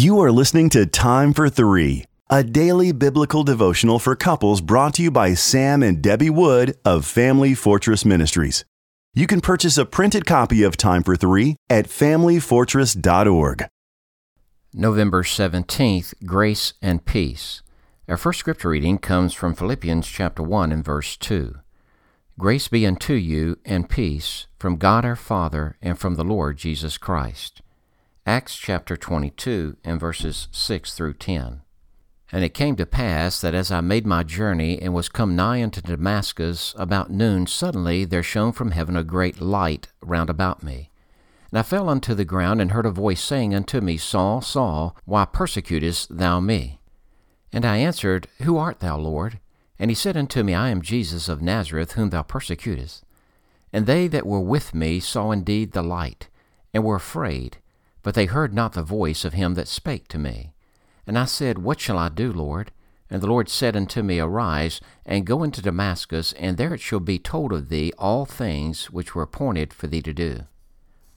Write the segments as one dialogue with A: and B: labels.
A: You are listening to Time for Three, a daily biblical devotional for couples brought to you by Sam and Debbie Wood of Family Fortress Ministries. You can purchase a printed copy of Time for Three at familyfortress.org.
B: November 17th, Grace and Peace. Our first scripture reading comes from Philippians chapter 1 and verse 2. Grace be unto you and peace from God our Father and from the Lord Jesus Christ. Acts chapter 22 and verses 6 through 10. And it came to pass that as I made my journey and was come nigh unto Damascus about noon, suddenly there shone from heaven a great light round about me. And I fell unto the ground and heard a voice saying unto me, Saul, Saul, why persecutest thou me? And I answered, Who art thou, Lord? And he said unto me, I am Jesus of Nazareth, whom thou persecutest. And they that were with me saw indeed the light, and were afraid, but they heard not the voice of him that spake to me. And I said, What shall I do, Lord? And the Lord said unto me, Arise, and go into Damascus, and there it shall be told of thee all things which were appointed for thee to do.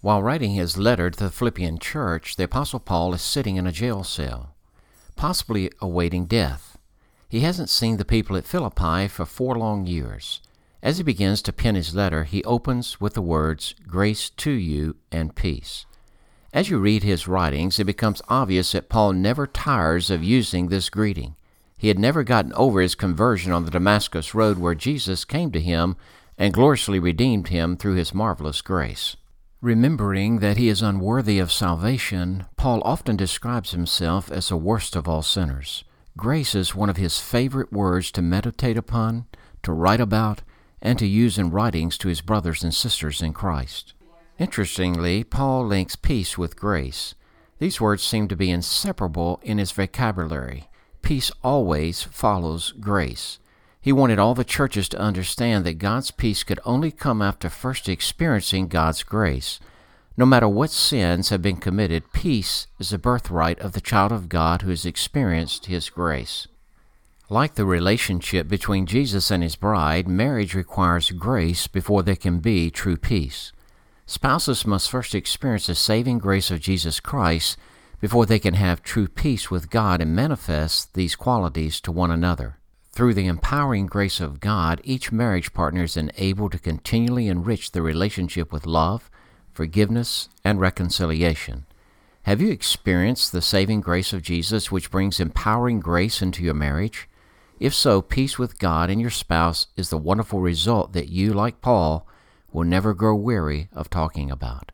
B: While writing his letter to the Philippian church, the Apostle Paul is sitting in a jail cell, possibly awaiting death. He hasn't seen the people at Philippi for four long years. As he begins to pen his letter, he opens with the words, Grace to you and peace. As you read his writings, it becomes obvious that Paul never tires of using this greeting. He had never gotten over his conversion on the Damascus road where Jesus came to him and gloriously redeemed him through his marvelous grace. Remembering that he is unworthy of salvation, Paul often describes himself as the worst of all sinners. Grace is one of his favorite words to meditate upon, to write about, and to use in writings to his brothers and sisters in Christ. Interestingly, Paul links peace with grace. These words seem to be inseparable in his vocabulary. Peace always follows grace. He wanted all the churches to understand that God's peace could only come after first experiencing God's grace. No matter what sins have been committed, peace is the birthright of the child of God who has experienced His grace. Like the relationship between Jesus and His bride, marriage requires grace before there can be true peace. Spouses must first experience the saving grace of Jesus Christ before they can have true peace with God and manifest these qualities to one another. Through the empowering grace of God, each marriage partner is enabled to continually enrich the relationship with love, forgiveness, and reconciliation. Have you experienced the saving grace of Jesus, which brings empowering grace into your marriage? If so, peace with God and your spouse is the wonderful result that you, like Paul, will never grow weary of talking about.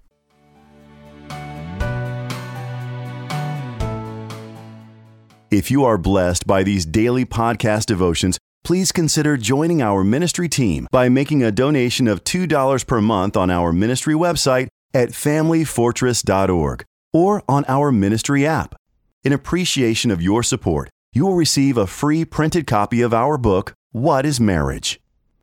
A: If you are blessed by these daily podcast devotions, please consider joining our ministry team by making a donation of $2 per month on our ministry website at familyfortress.org or on our ministry app. In appreciation of your support, you will receive a free printed copy of our book, What is Marriage?